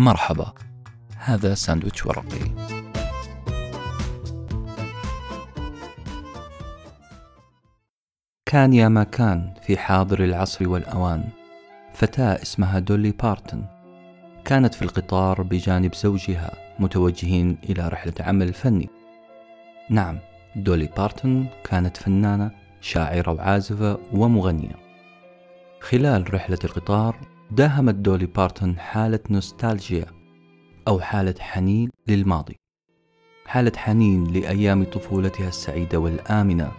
مرحبا. هذا ساندويتش ورقي. كان يا ما كان في حاضر العصر والأوان. فتاة اسمها دولي بارتن. كانت في القطار بجانب زوجها متوجهين إلى رحلة عمل فني. نعم دولي بارتن كانت فنانة شاعرة وعازفة ومغنية. خلال رحلة القطار داهمت دولي بارتن حالة نوستالجيا أو حالة حنين للماضي. حالة حنين لأيام طفولتها السعيدة والآمنة.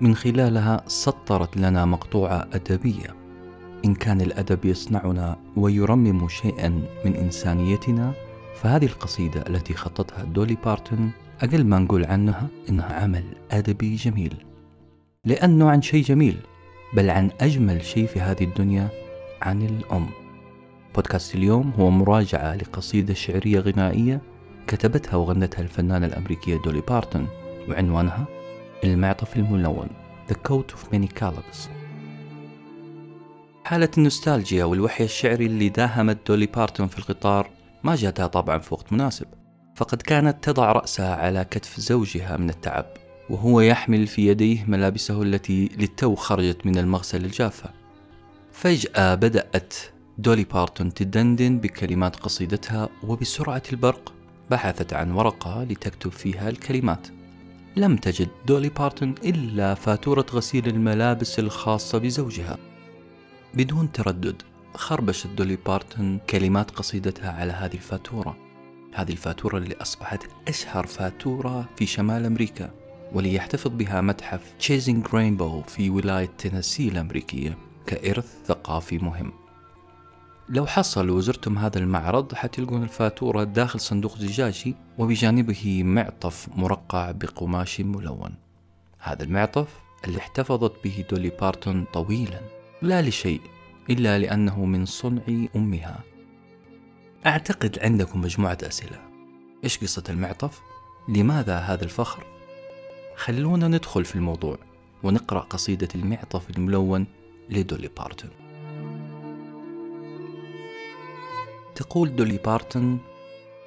من خلالها سطرت لنا مقطوعة أدبية. إن كان الأدب يصنعنا ويرمم شيئا من إنسانيتنا فهذه القصيدة التي خطتها دولي بارتن أقل ما نقول عنها إنها عمل أدبي جميل. لأنه عن شيء جميل بل عن أجمل شيء في هذه الدنيا عن الأم. بودكاست اليوم هو مراجعة لقصيدة شعرية غنائية كتبتها وغنتها الفنانة الأمريكية دولي بارتون وعنوانها المعطف الملون The Coat of Many Colors. حالة النوستالجيا والوحي الشعري اللي داهمت دولي بارتون في القطار ما جاتها طبعا في وقت مناسب فقد كانت تضع رأسها على كتف زوجها من التعب وهو يحمل في يديه ملابسه التي للتو خرجت من المغسل الجافة. فجأة بدأت دولي بارتون تدندن بكلمات قصيدتها وبسرعة البرق بحثت عن ورقة لتكتب فيها الكلمات. لم تجد دولي بارتون إلا فاتورة غسيل الملابس الخاصة بزوجها. بدون تردد خربشت دولي بارتون كلمات قصيدتها على هذه الفاتورة. هذه الفاتورة اللي أصبحت أشهر فاتورة في شمال أمريكا واللي يحتفظ بها متحف Chasing Rainbow في ولاية تينيسي الأمريكية كإرث ثقافي مهم. لو حصل وزرتم هذا المعرض حتلقون الفاتورة داخل صندوق زجاجي وبجانبه معطف مرقع بقماش ملون هذا المعطف اللي احتفظت به دولي بارتون طويلا لا لشيء إلا لأنه من صنع أمها أعتقد عندكم مجموعة أسئلة إيش قصة المعطف؟ لماذا هذا الفخر؟ خلونا ندخل في الموضوع ونقرأ قصيدة المعطف الملون لدولي بارتون تقول دولي بارتون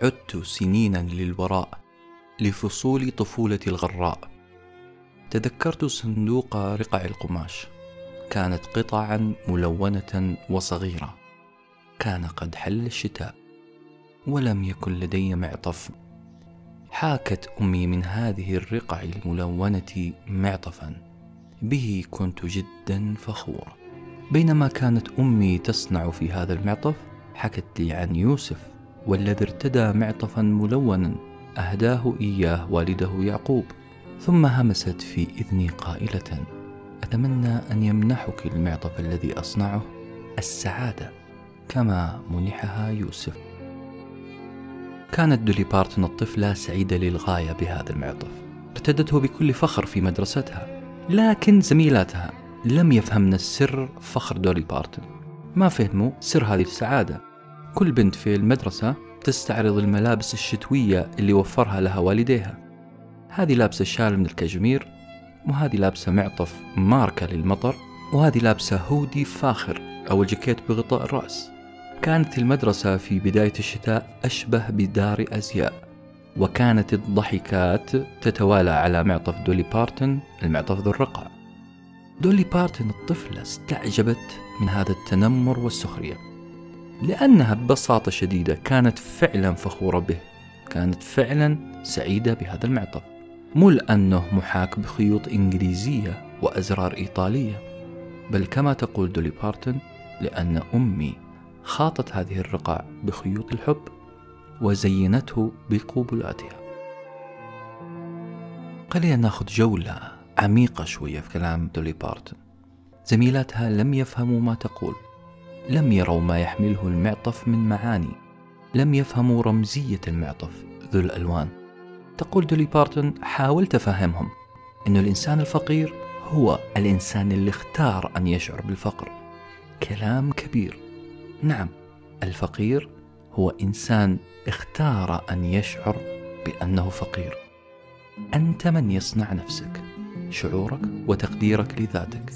عدت سنينا للوراء لفصول طفولتي الغراء. تذكرت صندوق رقع القماش. كانت قطعا ملونة وصغيرة. كان قد حل الشتاء. ولم يكن لدي معطف. حاكت أمي من هذه الرقع الملونة معطفا. به كنت جدا فخورا بينما كانت أمي تصنع في هذا المعطف حكت لي عن يوسف والذي ارتدى معطفا ملونا أهداه إياه والده يعقوب ثم همست في إذني قائلة أتمنى أن يمنحك المعطف الذي أصنعه؟ السعادة كما منحها يوسف. كانت دولي بارتون الطفلة سعيدة للغاية بهذا المعطف. ارتدته بكل فخر في مدرستها لكن زميلاتها لم يفهمن سر فخر دولي بارتون ما فهموا سر هذه السعادة. كل بنت في المدرسة تستعرض الملابس الشتوية اللي وفرها لها والديها. هذه لابسة شال من الكاجمير وهذه لابسة معطف ماركة للمطر وهذه لابسة هودي فاخر أو الجاكيت بغطاء الرأس. كانت المدرسة في بداية الشتاء أشبه بدار أزياء وكانت الضحكات تتوالى على معطف دولي بارتن المعطف ذو الرقع دولي بارتن الطفلة استعجبت من هذا التنمر والسخرية لأنها ببساطة شديدة كانت فعلا فخورة به كانت فعلا سعيدة بهذا المعطف مو لأنه محاك بخيوط إنجليزية وأزرار إيطالية بل كما تقول دولي بارتن لأن أمي خاطت هذه الرقع بخيوط الحب وزينته بقبلاتها. خلينا ناخذ جولة عميقة شوية في كلام دولي بارتون زميلاتها لم يفهموا ما تقول لم يروا ما يحمله المعطف من معاني لم يفهموا رمزية المعطف ذو الألوان. تقول دولي بارتون حاولت أفهمهم أن الإنسان الفقير هو الإنسان اللي اختار أن يشعر بالفقر. كلام كبير. نعم الفقير هو إنسان اختار أن يشعر بأنه فقير. أنت من يصنع نفسك؟ شعورك وتقديرك لذاتك.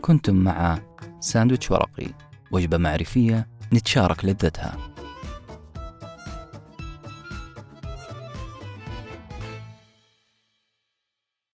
كنتم مع ساندويتش ورقي وجبة معرفية نتشارك لذتها